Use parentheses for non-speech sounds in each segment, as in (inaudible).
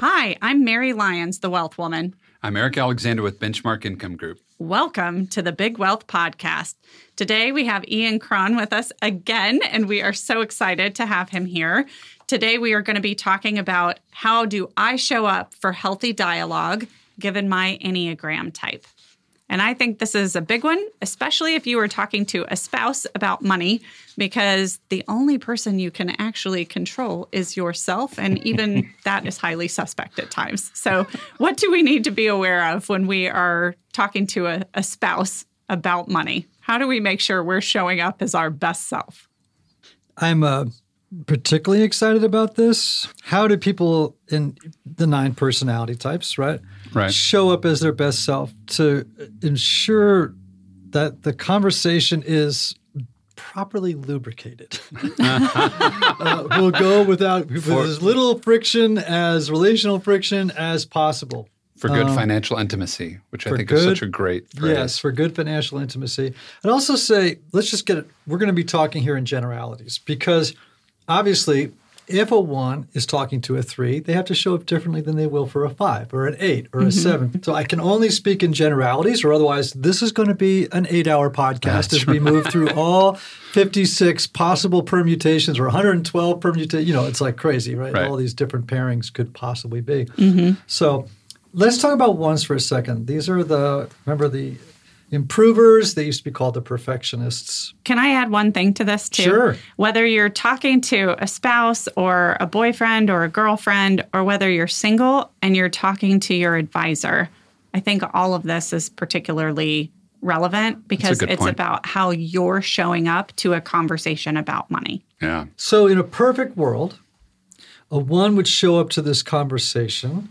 Hi, I'm Mary Lyons, the Wealth Woman. I'm Eric Alexander with Benchmark Income Group. Welcome to the Big Wealth Podcast. Today we have Ian Cron with us again, and we are so excited to have him here. Today we are going to be talking about how do I show up for healthy dialogue given my Enneagram type. And I think this is a big one, especially if you are talking to a spouse about money, because the only person you can actually control is yourself. And even (laughs) that is highly suspect at times. So, what do we need to be aware of when we are talking to a, a spouse about money? How do we make sure we're showing up as our best self? I'm uh, particularly excited about this. How do people in the nine personality types, right? Right. show up as their best self to ensure that the conversation is properly lubricated. (laughs) uh, we'll go without with For- as little friction as relational friction as possible. For good financial intimacy, which I Um, think is such a great phrase. Yes, for good financial intimacy. I'd also say, let's just get it. We're going to be talking here in generalities because obviously, if a one is talking to a three, they have to show up differently than they will for a five or an eight or a mm-hmm. seven. So I can only speak in generalities, or otherwise, this is going to be an eight hour podcast That's as we move (laughs) through all 56 possible permutations or 112 permutations. You know, it's like crazy, right? Right. All these different pairings could possibly be. Mm-hmm. So let's talk about ones for a second. These are the, remember the improvers, they used to be called the perfectionists. Can I add one thing to this too? Sure. Whether you're talking to a spouse or a boyfriend or a girlfriend, or whether you're single and you're talking to your advisor, I think all of this is particularly relevant because it's point. about how you're showing up to a conversation about money. Yeah. So, in a perfect world, a one would show up to this conversation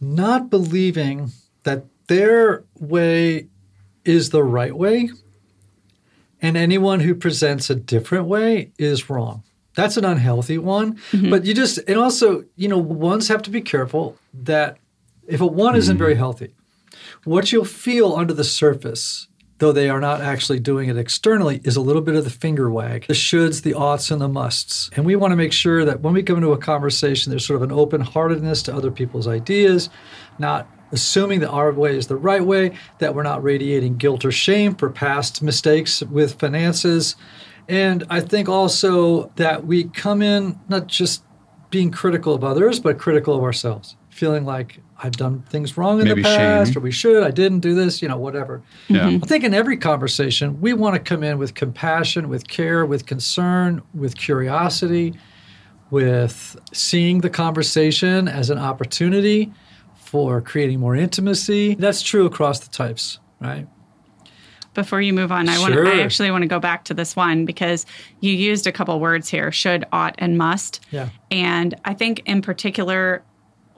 not believing that their way is the right way, and anyone who presents a different way is wrong. That's an unhealthy one. Mm-hmm. But you just, and also, you know, ones have to be careful that if a one isn't very mm-hmm. healthy, what you'll feel under the surface, though they are not actually doing it externally, is a little bit of the finger wag, the shoulds, the oughts, and the musts. And we want to make sure that when we come into a conversation, there's sort of an open heartedness to other people's ideas, not assuming that our way is the right way, that we're not radiating guilt or shame for past mistakes with finances. And I think also that we come in not just being critical of others, but critical of ourselves, feeling like I've done things wrong in Maybe the past, shame. or we should, I didn't do this, you know, whatever. Yeah. I think in every conversation, we want to come in with compassion, with care, with concern, with curiosity, with seeing the conversation as an opportunity for creating more intimacy. That's true across the types, right? Before you move on, I want Sure. I actually want to go back to this one because you used a couple words here, should, ought, and must. Yeah. And I think in particular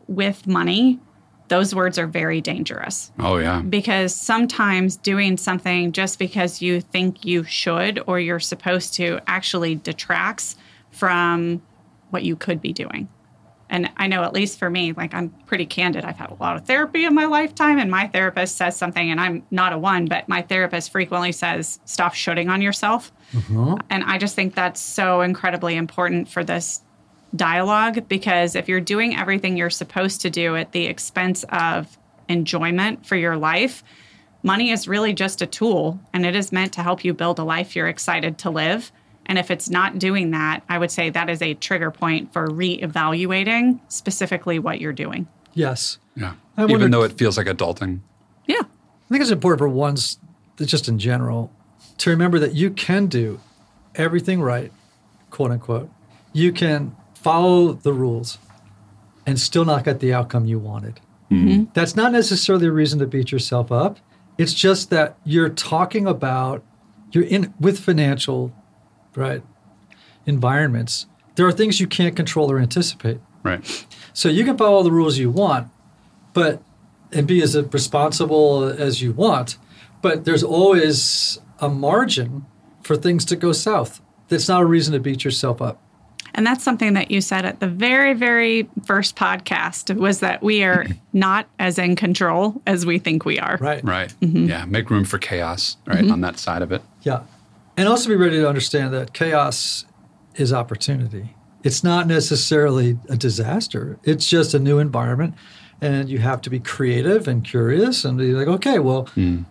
with money, those words are very dangerous Oh, yeah. because sometimes doing something just because you think you should or you're supposed to actually detracts from what you could be doing. And I know, at least for me, like I'm pretty candid. I've had a lot of therapy in my lifetime, and my therapist says something, and I'm not a one, but my therapist frequently says, stop shoulding on yourself. Mm-hmm. And I just think that's so incredibly important for this dialogue because if you're doing everything you're supposed to do at the expense of enjoyment for your life, money is really just a tool and it is meant to help you build a life you're excited to live. And if it's not doing that, I would say that is a trigger point for reevaluating specifically what you're doing. Yes. Yeah. I Even wondered- though it feels like adulting. Yeah. I think it's important for ones, just in general, to remember that you can do everything right, quote unquote. You can follow the rules and still not get the outcome you wanted. Mm-hmm. That's not necessarily a reason to beat yourself up. It's just that you're talking about you're in with financial, right, environments. There are things you can't control or anticipate. Right. So you can follow all the rules you want, but and be as responsible as you want, but there's always a margin for things to go south. That's not a reason to beat yourself up. And that's something that you said at the very, very first podcast was that we are (clears throat) not as in control as we think we are. Right. Right. Mm-hmm. Yeah. Make room for chaos, right? On that side of it. Yeah. And also be ready to understand that chaos is opportunity. It's not necessarily a disaster. It's just a new environment, and you have to be creative and curious and be like, okay, well, hmm.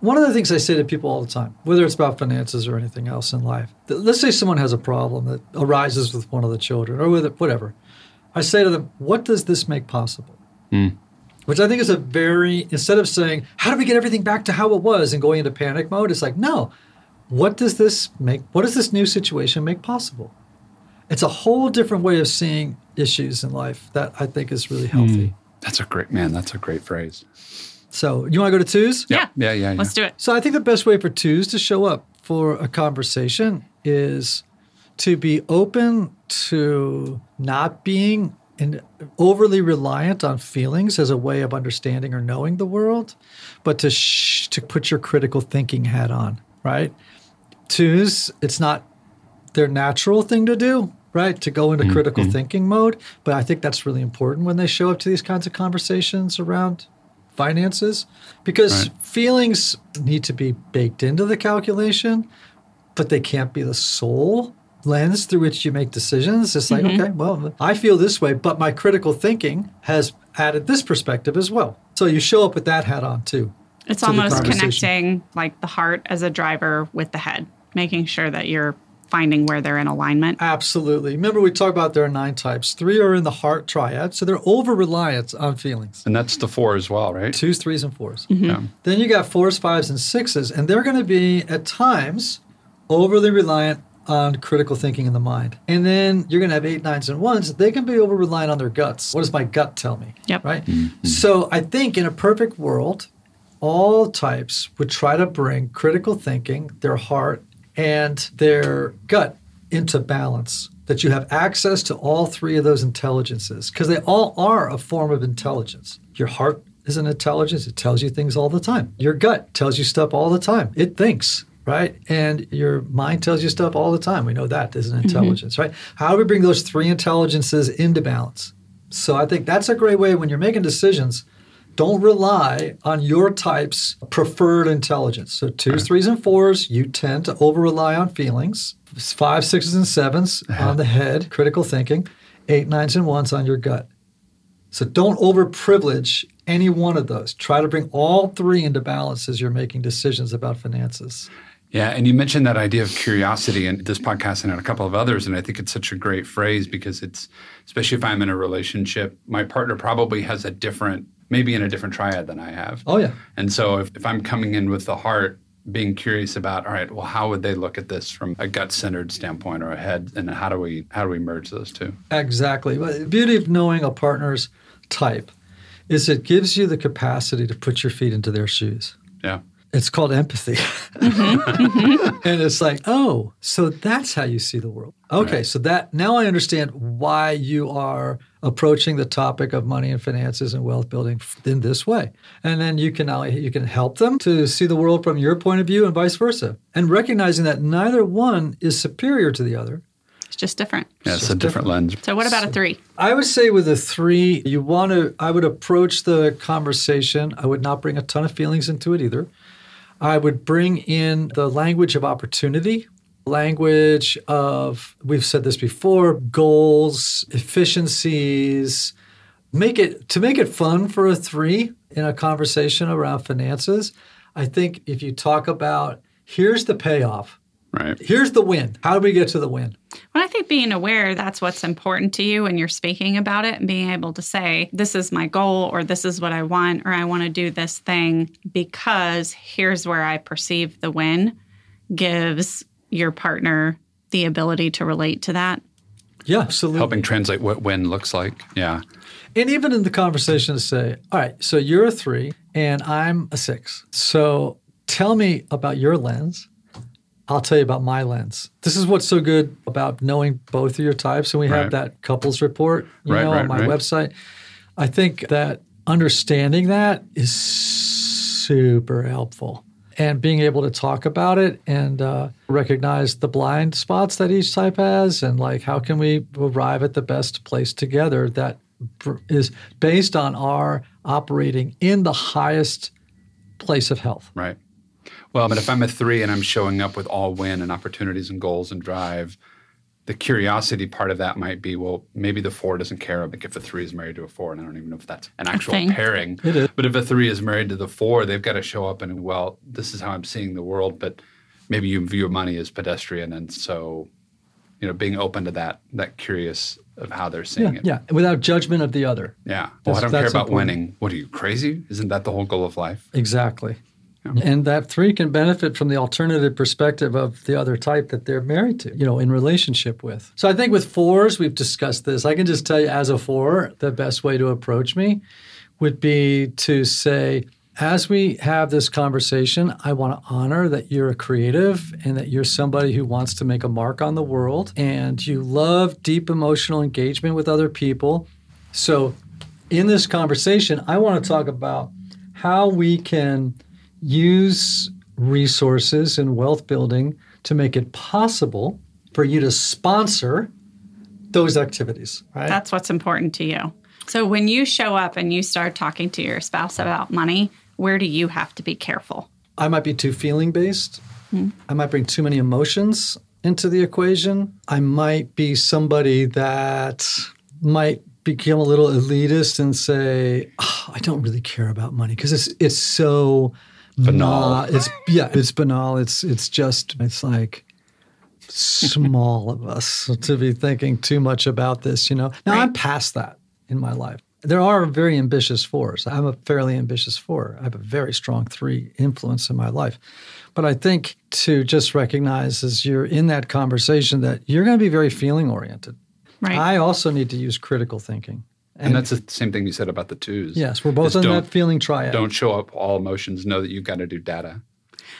one of the things I say to people all the time, whether it's about finances or anything else in life, let's say someone has a problem that arises with one of the children or with it, whatever. I say to them, what does this make possible? Hmm. Which I think is a very, instead of saying, how do we get everything back to how it was and going into panic mode, it's like, no, what does this make, what does this new situation make possible? It's a whole different way of seeing issues in life that I think is really hmm. healthy. That's a great man. That's a great phrase. So, you want to go to twos? Yeah. Yeah, yeah, yeah. Let's do it. So I think the best way for twos to show up for a conversation is to be open to not being in, overly reliant on feelings as a way of understanding or knowing the world, but to sh- to put your critical thinking hat on. Right? Twos, it's not their natural thing to do. Right, to go into mm-hmm. critical mm-hmm. thinking mode. But I think that's really important when they show up to these kinds of conversations around finances because Right. feelings need to be baked into the calculation, but they can't be the sole lens through which you make decisions. It's like, mm-hmm. okay, well, I feel this way, but my critical thinking has added this perspective as well. So you show up with that hat on too. It's almost connecting like the heart as a driver with the head, making sure that you're finding where they're in alignment. Absolutely. Remember, we talked about there are nine types. Three are in the heart triad, so they're over reliant on feelings. And that's the four as well, right? Twos, threes, and 4s mm-hmm. Yeah. Then you got fours, fives, and sixes, and they're going to be at times overly reliant on critical thinking in the mind. And then you're going to have eight, nines, and ones. They can be over reliant on their guts. What does my gut tell me? Yep. Right. Mm-hmm. So I think in a perfect world, all types would try to bring critical thinking, their heart, and their gut into balance. That you have access to all three of those intelligences because they all are a form of intelligence. Your heart is an intelligence, it tells you things all the time. Your gut tells you stuff all the time, it thinks. Right. And your mind tells you stuff all the time. We know that is an mm-hmm. intelligence, right? How do we bring those three intelligences into balance? So I think that's a great way when you're making decisions don't rely on your type's preferred intelligence. So twos, threes, and fours, you tend to over rely on feelings. Five, sixes, and sevens uh-huh. on the head, critical thinking. Eight, nines, and ones on your gut. So don't over privilege any one of those. Try to bring all three into balance as you're making decisions about finances. Yeah, and you mentioned that idea of curiosity in this podcast and in a couple of others, and I think it's such a great phrase because it's, especially if I'm in a relationship, my partner probably has a different, maybe in a different triad than I have. Oh, yeah. And so if, if I'm coming in with the heart, being curious about, all right, well, how would they look at this from a gut-centered standpoint or a head, and how do we how do we merge those two? Exactly. But the beauty of knowing a partner's type is it gives you the capacity to put your feet into their shoes. Yeah. It's called empathy. Mm-hmm. (laughs) Mm-hmm. and it's like, oh, so that's how you see the world. Okay, Right. so that now I understand why you are approaching the topic of money and finances and wealth building in this way. And then you can now you can help them to see the world from your point of view and vice versa. And recognizing that neither one is superior to the other. It's just different. Yeah, it's just a different lens. So, what about a three? I would say with a three, you want to, I would approach the conversation. I would not bring a ton of feelings into it either. I would bring in the language of opportunity, language of, we've said this before, goals, efficiencies. Make it, to make it fun for a three in a conversation around finances, I think if you talk about, here's the payoff, Right. here's the win. How do we get to the win? Well, I think being aware that's what's important to you when you're speaking about it and being able to say, this is my goal, or this is what I want, or I want to do this thing because here's where I perceive the win gives your partner the ability to relate to that. Yeah, absolutely. Helping translate what win looks like. Yeah. And even in the conversation to say, all right, so you're a three and I'm a six. So tell me about your lens. I'll tell you about my lens. This is what's so good about knowing both of your types. And we have Right. that couples report, you Right, know, right, on my website. I think that understanding that is super helpful. And being able to talk about it and uh, recognize the blind spots that each type has, and like how can we arrive at the best place together that br- is based on our operating in the highest place of health. Right. Well, but if I'm a three and I'm showing up with all win and opportunities and goals and drive, the curiosity part of that might be well, maybe the four doesn't care like if a three is married to a four, and I don't even know if that's an actual pairing. It is. But if a three is married to the four, they've got to show up and well, this is how I'm seeing the world. But maybe you view money as pedestrian, and so you know, being open to that, that curious of how they're seeing Yeah, it. yeah, without judgment of the other. Yeah. Well, That's- oh, I don't care about important. winning. What are you crazy? Isn't that the whole goal of life? Exactly. And that three can benefit from the alternative perspective of the other type that they're married to, you know, in relationship with. So I think with fours, we've discussed this. I can just tell you, as a four, the best way to approach me would be to say, as we have this conversation, I want to honor that you're a creative and that you're somebody who wants to make a mark on the world and you love deep emotional engagement with other people. So, in this conversation, I want to talk about how we can use resources and wealth building to make it possible for you to sponsor those activities, right? That's what's important to you. So when you show up and you start talking to your spouse about money, where do you have to be careful? I might be too feeling based. Hmm. I might bring too many emotions into the equation. I might be somebody that might become a little elitist and say, "Oh, I don't really care about money because it's it's so Banal. nah- it's yeah, it's banal. It's it's just it's like small of us to be thinking too much about this, you know. Now I'm past that in my life. There are very ambitious fours. I'm a fairly ambitious four. I have a very strong three influence in my life. But I think to just recognize as you're in that conversation that you're going to be very feeling oriented. Right. I also need to use critical thinking. And that's the same thing you said about the twos. Yes, we're both Just in don't, that feeling triad. Don't show up all emotions. Know that you've got to do data.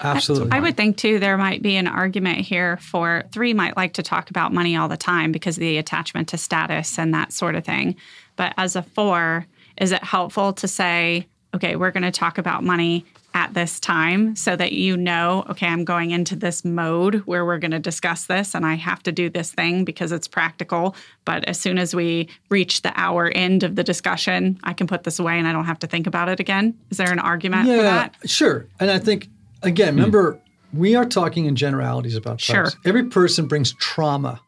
Absolutely. I would think too there might be an argument here for three might like to talk about money all the time because of the attachment to status and that sort of thing. But as a four, is it helpful to say, okay, we're going to talk about money at this time so that you know, okay, I'm going into this mode where we're going to discuss this and I have to do this thing because it's practical. But as soon as we reach the hour end of the discussion, I can put this away and I don't have to think about it again. Is there an argument for that? Sure. And I think, again, hmm. remember, we are talking in generalities about Sure. types. Every person brings trauma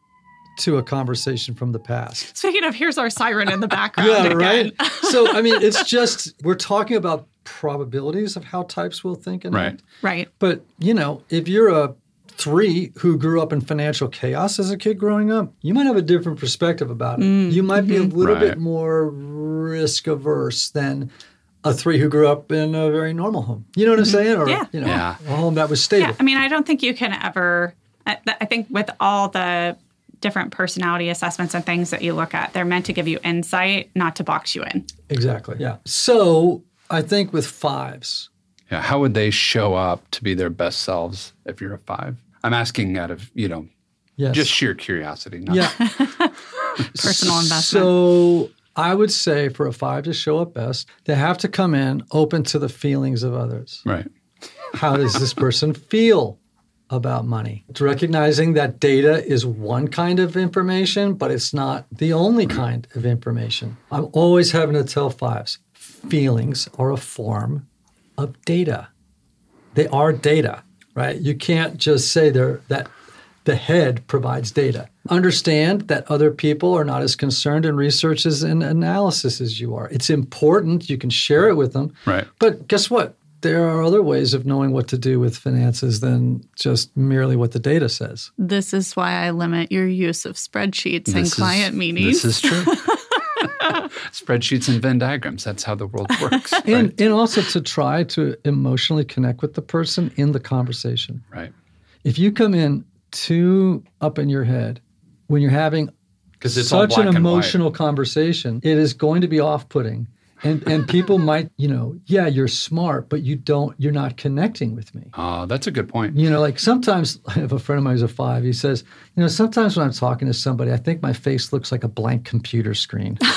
to a conversation from the past. Speaking of, here's our siren in the (laughs) background. Yeah, right. (laughs) so, I mean, it's just, we're talking about probabilities of how types will think and Right. act. Right. But, you know, if you're a three who grew up in financial chaos as a kid growing up, you might have a different perspective about it. Mm, you might be a mm-hmm. little Right. bit more risk averse than a three who grew up in a very normal home. You know what I'm mm-hmm. saying? Or, Yeah. you know, Yeah. a home that was stable. Yeah. I mean, I don't think you can ever, I I think with all the different personality assessments and things that you look at, they're meant to give you insight, not to box you in. Exactly. Yeah. So I think with fives, Yeah. How would they show up to be their best selves if you're a five? I'm asking out of, you know, yes. just sheer curiosity. Not, yeah. (laughs) Personal investment. So I would say for a five to show up best, they have to come in open to the feelings of others. Right. How does this person feel about money? It's recognizing that data is one kind of information, but it's not the only kind of information. I'm always having to tell fives feelings are a form of data. They are data, right? You can't just say they're that the head provides data. Understand that other people are not as concerned in researches and analysis as you are. It's important. You can share it with them. Right. But guess what? There are other ways of knowing what to do with finances than just merely what the data says. This is why I limit your use of spreadsheets in This is- client meetings. This is true. (laughs) (laughs) Spreadsheets and Venn diagrams. That's how the world works. (laughs) And, right. and also to try to emotionally connect with the person in the conversation. right. If you come in too up in your head when you're having Because it's such an emotional conversation, it is going to be off-putting. And and people might, you know, yeah, you're smart, but you don't, you're not connecting with me. Oh, that's a good point. You know, like sometimes (laughs) I have a friend of mine who's a five. He says, you know, sometimes when I'm talking to somebody, I think my face looks like a blank computer screen. (laughs)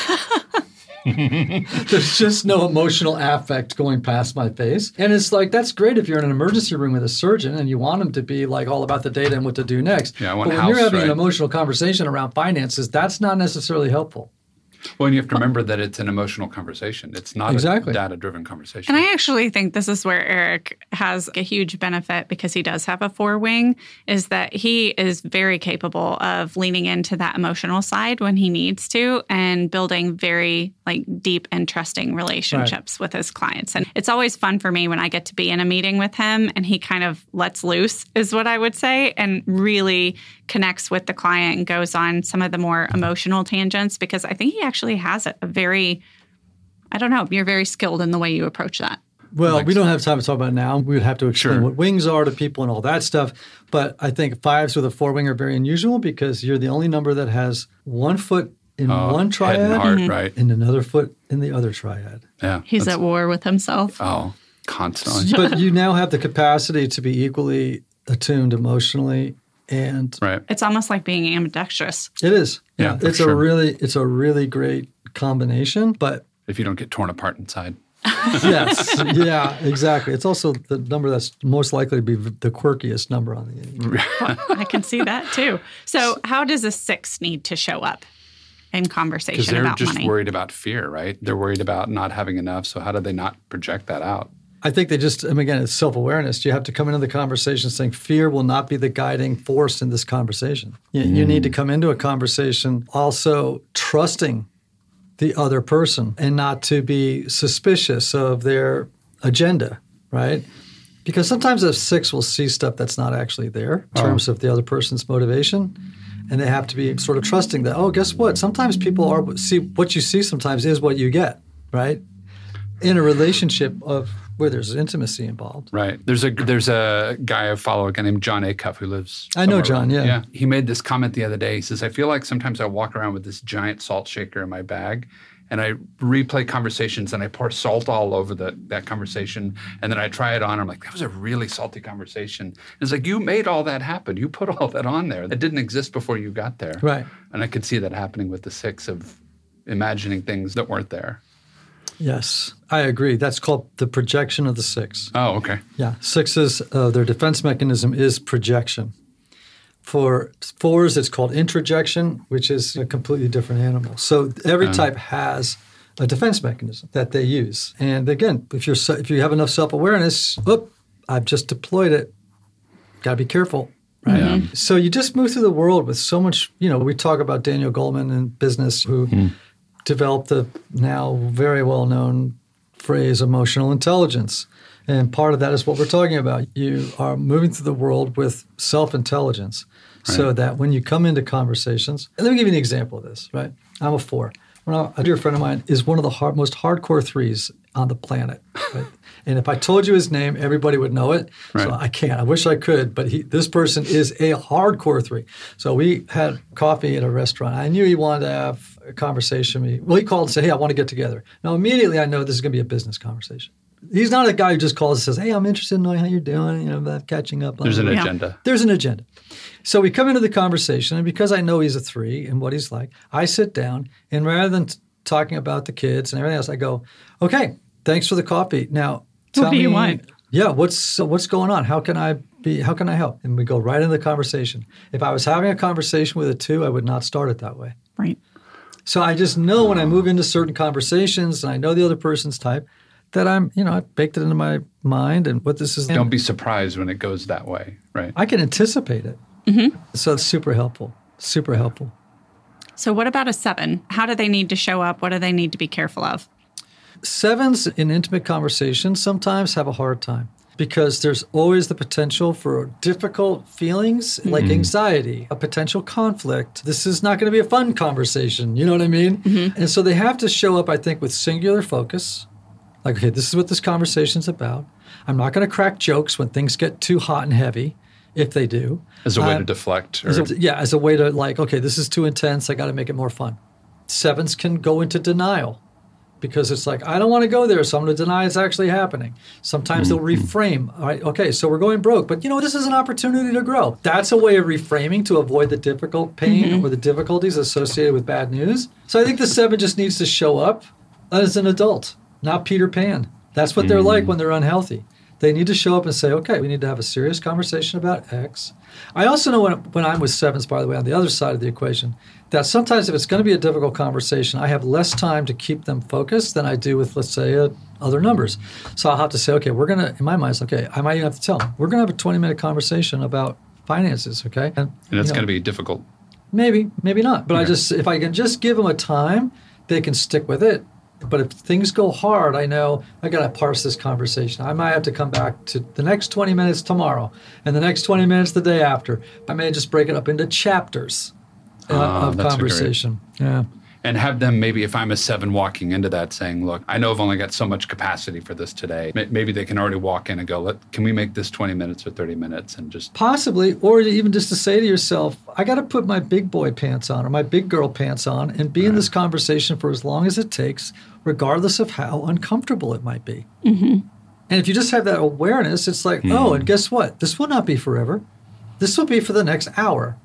(laughs) There's just no emotional affect going past my face. And it's like, that's great if you're in an emergency room with a surgeon and you want them to be like all about the data and what to do next. Yeah, I want but when you're house, having an emotional conversation around finances, that's not necessarily helpful. Well, and you have to remember that it's an emotional conversation. It's not Exactly. a data-driven conversation. And I actually think this is where Eric has a huge benefit because he does have a four wing, is that he is very capable of leaning into that emotional side when he needs to and building very like deep and trusting relationships with his clients. And it's always fun for me when I get to be in a meeting with him and he kind of lets loose, is what I would say, and really connects with the client and goes on some of the more emotional tangents because I think he actually has a, a very I don't know. You're very skilled in the way you approach that. Well, we don't have time to talk about it now. We would have to explain Sure. what wings are to people and all that stuff. But I think fives with a four wing are very unusual because you're the only number that has one foot in Oh, one head triad and heart, mm-hmm. right? and another foot in the other triad. Yeah. He's at war with himself. oh, constantly. but (laughs) you now have the capacity to be equally attuned emotionally and right. It's almost like being ambidextrous. it is. Yeah, for it's a really it's a really great combination. But If you don't get torn apart inside. (laughs) yes, yeah, exactly. It's also the number that's most likely to be the quirkiest number on the Enneagram. (laughs) I can see that too. So, how does a six need to show up in conversation? Because conversation they're about just money? worried about fear, right? They're worried about not having enough. So how do they not project that out? I think they just, I mean, again, it's self awareness. You have to come into the conversation saying fear will not be the guiding force in this conversation. You, you need to mm. come into a conversation also trusting the other person and not to be suspicious of their agenda, right? Because sometimes a six will see stuff that's not actually there in uh-huh. terms of the other person's motivation. And they have to be sort of trusting that, oh, guess what? Sometimes people are, see, what you see sometimes is what you get, right? In a relationship of where there's intimacy involved. Right. There's a there's a guy I follow, a guy named Jon Acuff who lives. I know Jon, around- yeah. Yeah. He made this comment the other day. He says, I feel like sometimes I walk around with this giant salt shaker in my bag and I replay conversations and I pour salt all over the that conversation and then I try it on. I'm like, that was a really salty conversation. And it's like you made all that happen. You put all that on there. That didn't exist before you got there. Right. And I could see that happening with the six of imagining things that weren't there. Yes, I agree. That's called the projection of the six. Oh, okay. Yeah, sixes, uh, their defense mechanism is projection. For fours, it's called introjection, which is a completely different animal. So every type has a defense mechanism that they use. And again, if you're so- if you have enough self awareness, oop, I've just deployed it. Got to be careful. Right. So you just move through the world with so much, you know, we talk about Daniel Goleman in business who developed the now very well known phrase emotional intelligence. And part of that is what we're talking about. You are moving through the world with self intelligence so that when you come into conversations, and let me give you an example of this, right? I'm a four. When I, a dear friend of mine is one of the hard, most hardcore threes on the planet. Right? (laughs) and if I told you his name, everybody would know it. So I can't. I wish I could, but he, this person is a hardcore three. So we had coffee at a restaurant. I knew he wanted to have a conversation with me. Well, he called and said, "Hey, I want to get together." Now immediately I know this is going to be a business conversation. He's not a guy who just calls and says, "Hey, I'm interested in knowing how you're doing. You know, about catching up." blah, There's blah, an blah." Yeah. agenda. There's an agenda. So we come into the conversation, and because I know he's a three and what he's like, I sit down, and rather than t- talking about the kids and everything else, I go, "Okay, thanks for the coffee. Now, What tell do you me, want? yeah, what's so what's going on? How can I be? How can I help?" And we go right into the conversation. If I was having a conversation with a two, I would not start it that way. Right. So I just know when I move into certain conversations, and I know the other person's type, that I'm, you know, I baked it into my mind and what this is. Don't be surprised when it goes that way, right? I can anticipate it. Mm-hmm. So it's super helpful. Super helpful. So, what about a seven? How do they need to show up? What do they need to be careful of? Sevens in intimate conversations sometimes have a hard time because there's always the potential for difficult feelings like anxiety, a potential conflict. This is not going to be a fun conversation. You know what I mean? And so they have to show up, I think, with singular focus. Like, okay, this is what this conversation's about. I'm not going to crack jokes when things get too hot and heavy, if they do. As a way Uh, to deflect. Or, As a- yeah, as a way to like, okay, this is too intense. I got to make it more fun. Sevens can go into denial because it's like, I don't want to go there, so I'm going to deny it's actually happening. Sometimes they'll mm-hmm. reframe. All right, okay, so we're going broke, but you know, this is an opportunity to grow. That's a way of reframing to avoid the difficult pain mm-hmm. or the difficulties associated with bad news. So I think the seven just needs to show up as an adult, not Peter Pan. That's what they're like mm-hmm. when they're unhealthy. They need to show up and say, okay, we need to have a serious conversation about X. I also know when, when I'm with sevens, by the way, on the other side of the equation, that sometimes if it's going to be a difficult conversation, I have less time to keep them focused than I do with, let's say, uh, other numbers. So I'll have to say, okay, we're going to, in my mind, it's okay, I might even have to tell them, we're going to have a 20 minute conversation about finances, okay? And, and it's going to be difficult. Maybe, maybe not. But okay. I just, if I can just give them a time, they can stick with it but if things go hard, I know I got to parse this conversation. I might have to come back to the next 20 minutes tomorrow and the next 20 minutes the day after. I may just break it up into chapters uh, uh, of conversation. Yeah and have them maybe if I'm a seven walking into that saying, look, I know I've only got so much capacity for this today. Maybe they can already walk in and go, Let, can we make this 20 minutes or 30 minutes and just possibly, or even just to say to yourself, I got to put my big boy pants on or my big girl pants on and be right. in this conversation for as long as it takes, regardless of how uncomfortable it might be. Mm-hmm. And if you just have that awareness, it's like, mm. oh, and guess what? This will not be forever. This will be for the next hour.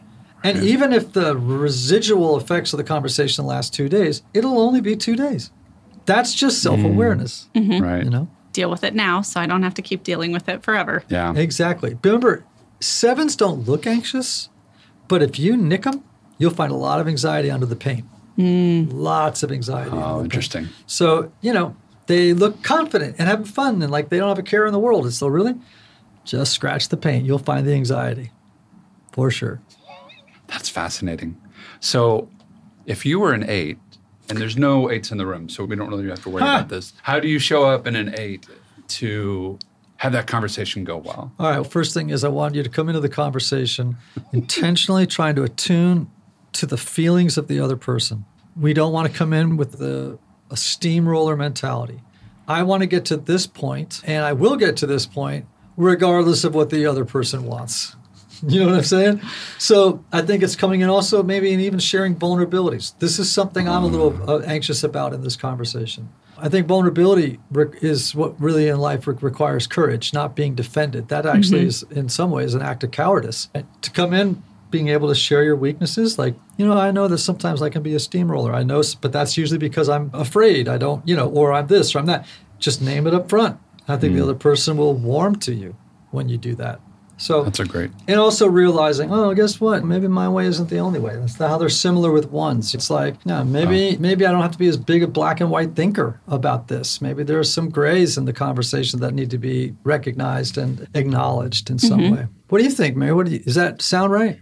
And yeah. even if the residual effects of the conversation last two days, it'll only be two days. That's just self awareness. Mm. Mm-hmm. Right. You know? Deal with it now so I don't have to keep dealing with it forever. Yeah. Exactly. Remember, sevens don't look anxious, but if you nick them, you'll find a lot of anxiety under the paint. Mm. Lots of anxiety. Oh, interesting. Paint. So, you know, they look confident and having fun and like they don't have a care in the world. It's still really just scratch the paint. You'll find the anxiety for sure. That's fascinating. So, if you were an eight, and there's no eights in the room, so we don't really have to worry huh. about this. How do you show up in an eight to have that conversation go well? All right. Well, first thing is I want you to come into the conversation intentionally trying to attune to the feelings of the other person. We don't want to come in with the, a steamroller mentality. I want to get to this point, and I will get to this point regardless of what the other person wants. (laughs) You know what I'm saying? So I think it's coming in also maybe and even sharing vulnerabilities. This is something I'm a little uh, anxious about in this conversation. I think vulnerability is what really in life requires courage, not being defended. That actually mm-hmm. is, in some ways, an act of cowardice. To come in being able to share your weaknesses, like, you know, I know that sometimes I can be a steamroller. I know, but that's usually because I'm afraid. I don't, you know, or I'm this or I'm that. Just name it up front. I think mm. the other person will warm to you when you do that. So that's a great. And also realizing, oh, guess what? Maybe my way isn't the only way. That's how they're similar with ones. It's like, yeah, maybe oh. maybe I don't have to be as big a black and white thinker about this. Maybe there are some grays in the conversation that need to be recognized and acknowledged in some mm-hmm. way. What do you think, Mary? What do you, does that sound right?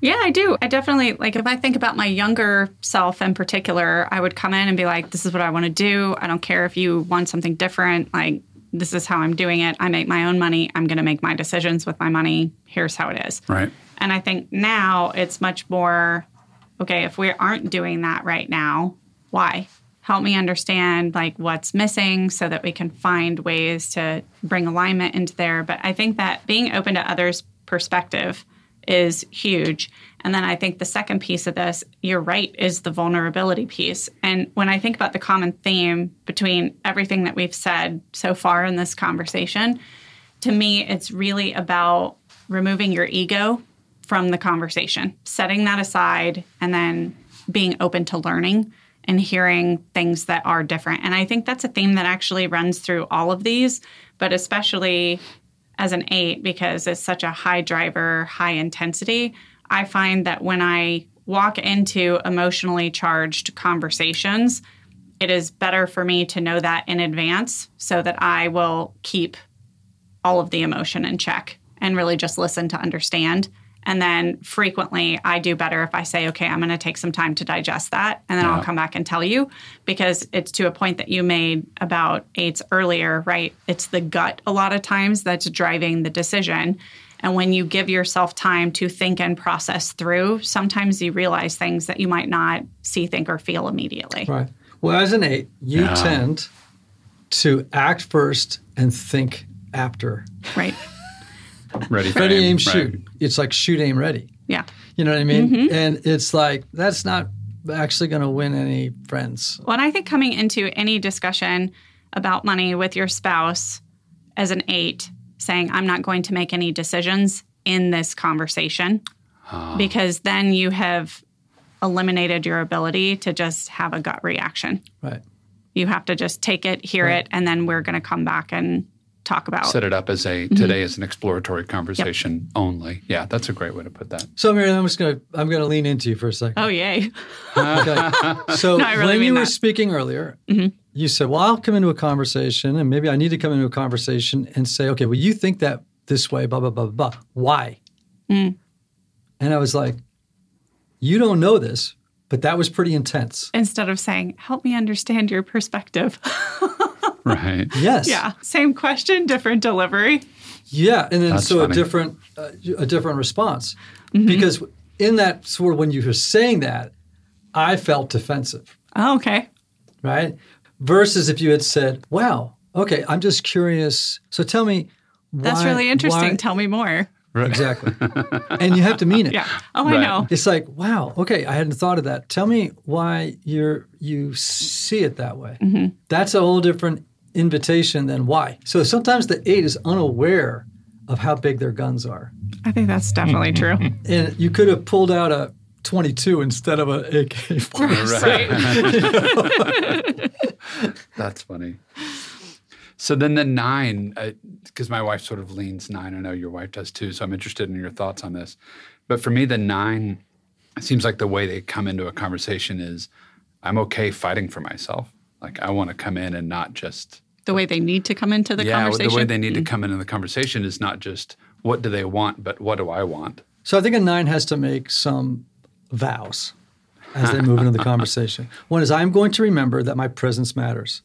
Yeah, I do. I definitely like if I think about my younger self in particular, I would come in and be like, this is what I want to do. I don't care if you want something different. Like this is how I'm doing it. I make my own money. I'm going to make my decisions with my money. Here's how it is. Right. And I think now it's much more okay, if we aren't doing that right now, why? Help me understand like what's missing so that we can find ways to bring alignment into there. But I think that being open to others' perspective is huge. And then I think the second piece of this, you're right, is the vulnerability piece. And when I think about the common theme between everything that we've said so far in this conversation, to me, it's really about removing your ego from the conversation, setting that aside, and then being open to learning and hearing things that are different. And I think that's a theme that actually runs through all of these, but especially as an eight, because it's such a high driver, high intensity. I find that when I walk into emotionally charged conversations, it is better for me to know that in advance so that I will keep all of the emotion in check and really just listen to understand. And then frequently, I do better if I say, okay, I'm going to take some time to digest that. And then yeah. I'll come back and tell you because it's to a point that you made about eights earlier, right? It's the gut a lot of times that's driving the decision. And when you give yourself time to think and process through, sometimes you realize things that you might not see, think, or feel immediately. Right. Well, as an eight, you yeah. tend to act first and think after. Right. ready, ready, aim, aim shoot. It's like shoot, aim, ready. Yeah. You know what I mean? Mm-hmm. And it's like that's not actually going to win any friends. Well, and I think coming into any discussion about money with your spouse as an eight, saying, I'm not going to make any decisions in this conversation oh. because then you have eliminated your ability to just have a gut reaction. Right. You have to just take it, hear right. it, and then we're going to come back and talk about. Set it up as a today as an exploratory conversation only. Yeah, that's a great way to put that. So, Mary, I'm just gonna I'm gonna lean into you for a second. oh, yay. Okay. (laughs) So No, really when mean you were speaking earlier, you said, "Well, I'll come into a conversation, and maybe I need to come into a conversation and say, okay, well, you think that this way, blah blah blah blah. blah. Why?" Mm. And I was like, "You don't know this, but that was pretty intense." Instead of saying, help me understand your perspective. (laughs) (laughs) Right. Yes. yeah. Same question, different delivery. Yeah, and then That's so funny. a different uh, a different response Mm-hmm. because in that sort of when you were saying that, I felt defensive. Oh, okay. right? Versus if you had said, "Wow, okay, I'm just curious. So tell me." That's really interesting. why-" Tell me more. exactly, (laughs) and you have to mean it. Yeah. Oh, I know. It's like, wow, okay, I hadn't thought of that. Tell me why you're you see it that way. Mm-hmm. That's a whole different invitation then why. So sometimes the eight is unaware of how big their guns are, I think that's definitely (laughs) true. and you could have pulled out a 22 instead of a AK-47. (laughs) right. (laughs) That's funny. So then the nine, uh, because my wife sort of leans nine. I know your wife does too. So I'm interested in your thoughts on this. But for me, the nine it seems like the way they come into a conversation is I'm okay fighting for myself. Like I want to come in and not just The way they need to come into the yeah. conversation. The way they need to mm-hmm. come into the conversation is not just what do they want, but what do I want? So I think a nine has to make some vows as they move into the (laughs) conversation. One is I'm going to remember that my presence matters,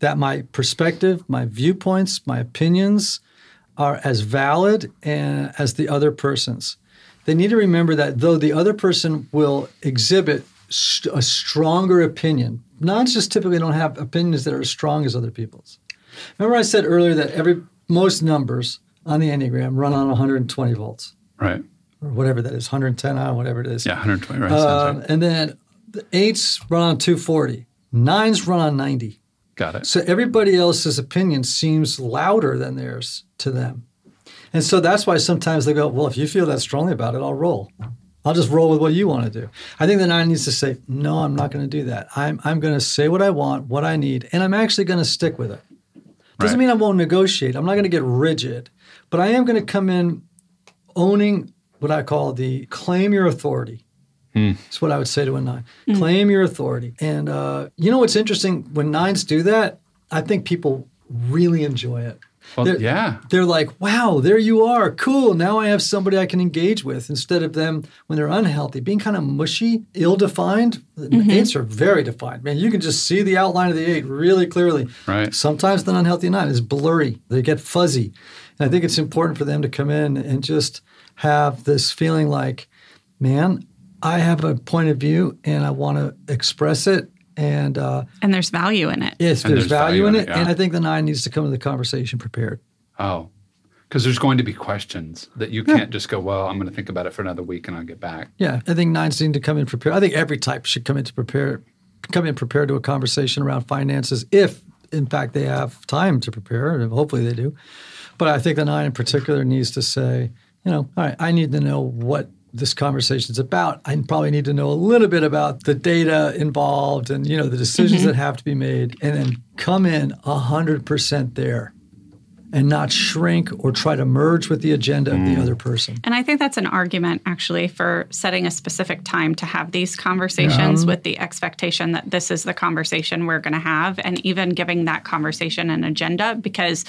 that my perspective, my viewpoints, my opinions are as valid and, as the other person's. They need to remember that though the other person will exhibit st- a stronger opinion, nines just typically don't have opinions that are as strong as other people's. Remember I said earlier that every most numbers on the Enneagram run on 120 volts Right. or whatever that is, 110 on, whatever it is. Yeah. 120. Right. Um, right. and then the eights run on 240, nines run on 90. Got it. So everybody else's opinion seems louder than theirs to them. And so that's why sometimes they go, well, if you feel that strongly about it, I'll roll. I'll just roll with what you want to do. I think the nine needs to say, no, I'm not going to do that. I'm, I'm going to say what I want, what I need, and I'm actually going to stick with it. Doesn't Right. mean I won't negotiate. I'm not going to get rigid, but I am going to come in owning what I call the claim your authority. That's what I would say to a nine. Claim your authority. And uh, you know what's interesting? When nines do that, I think people really enjoy it. Well, They're- yeah. They're like, wow, there you are. Cool. Now I have somebody I can engage with instead of them when they're unhealthy, being kind of mushy, ill defined. Eights mm-hmm. are very defined. Man, you can just see the outline of the eight really clearly. Right. Sometimes the unhealthy nine is blurry, they get fuzzy. And I think it's important for them to come in and just have this feeling like, man, I have a point of view and I want to express it. And uh, and there's value in it. yes, there's, there's value, value in in it. it, yeah. And I think the nine needs to come to the conversation prepared. Oh, because there's going to be questions that you can't just go, well, I'm going to think about it for another week and I'll get back. Yeah, I think nines need to come in prepared. I think every type should come in to prepare, come in prepared to a conversation around finances, if in fact they have time to prepare, and hopefully they do. But I think the nine in particular needs to say, you know, all right, I need to know what this conversation is about. I probably need to know a little bit about the data involved and you know the decisions mm-hmm. that have to be made, and then come in hundred percent there, and not shrink or try to merge with the agenda of the mm. other person. And I think that's an argument actually for setting a specific time to have these conversations with the expectation that this is the conversation we're going to have, and even giving that conversation an agenda because.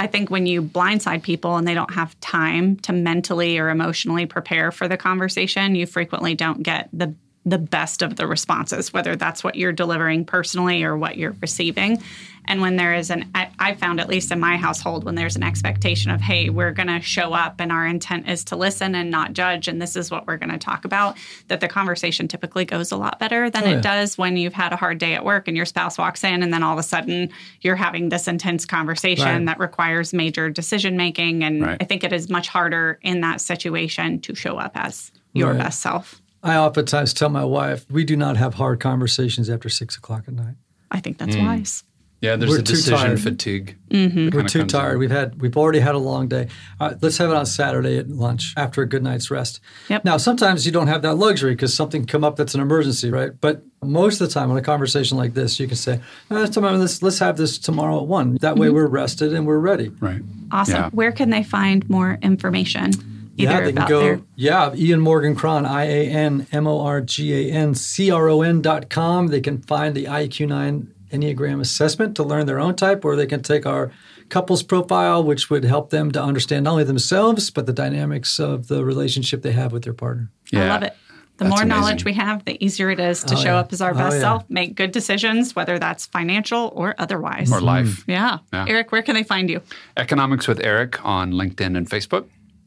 I think when you blindside people and they don't have time to mentally or emotionally prepare for the conversation, you frequently don't get the the best of the responses, whether that's what you're delivering personally or what you're receiving. And when there is an, I, I found at least in my household, when there's an expectation of, hey, we're going to show up and our intent is to listen and not judge, and this is what we're going to talk about, that the conversation typically goes a lot better than Oh, yeah. it does when you've had a hard day at work and your spouse walks in, and then all of a sudden you're having this intense conversation Right. that requires major decision making. And Right. I think it is much harder in that situation to show up as your Right. best self. I oftentimes tell my wife, we do not have hard conversations after six o'clock at night. I think that's wise. Yeah, there's We're a too decision tired. fatigue. Mm-hmm. We're too tired. We've had we've already had a long day. All right, let's have it on Saturday at lunch after a good night's rest. Yep. Now, sometimes you don't have that luxury because something come up that's an emergency, right? But most of the time, on a conversation like this, you can say, uh, "No, tomorrow, let's let's have this tomorrow at one." That way, mm-hmm. we're rested and we're ready. Right. Awesome. Yeah. Where can they find more information? Either yeah, they can go. their Yeah, Ian Morgan Cron, I A N M O R G A N C R O N dot com. They can find the iEQ9 Enneagram assessment to learn their own type, or they can take our couples profile, which would help them to understand not only themselves, but the dynamics of the relationship they have with their partner. Yeah. I love it. The That's more knowledge we have, the easier it is to Oh, show yeah. up as our Oh, best yeah. self, make good decisions, whether that's financial or otherwise. Or life. Mm. Yeah. Yeah. Eric, where can they find you? Economics with Eric on LinkedIn and Facebook.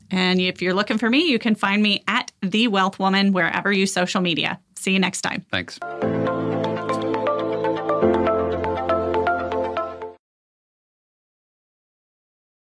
And if you're looking for me, you can find me at The Wealth Woman wherever you social media. See you next time. Thanks.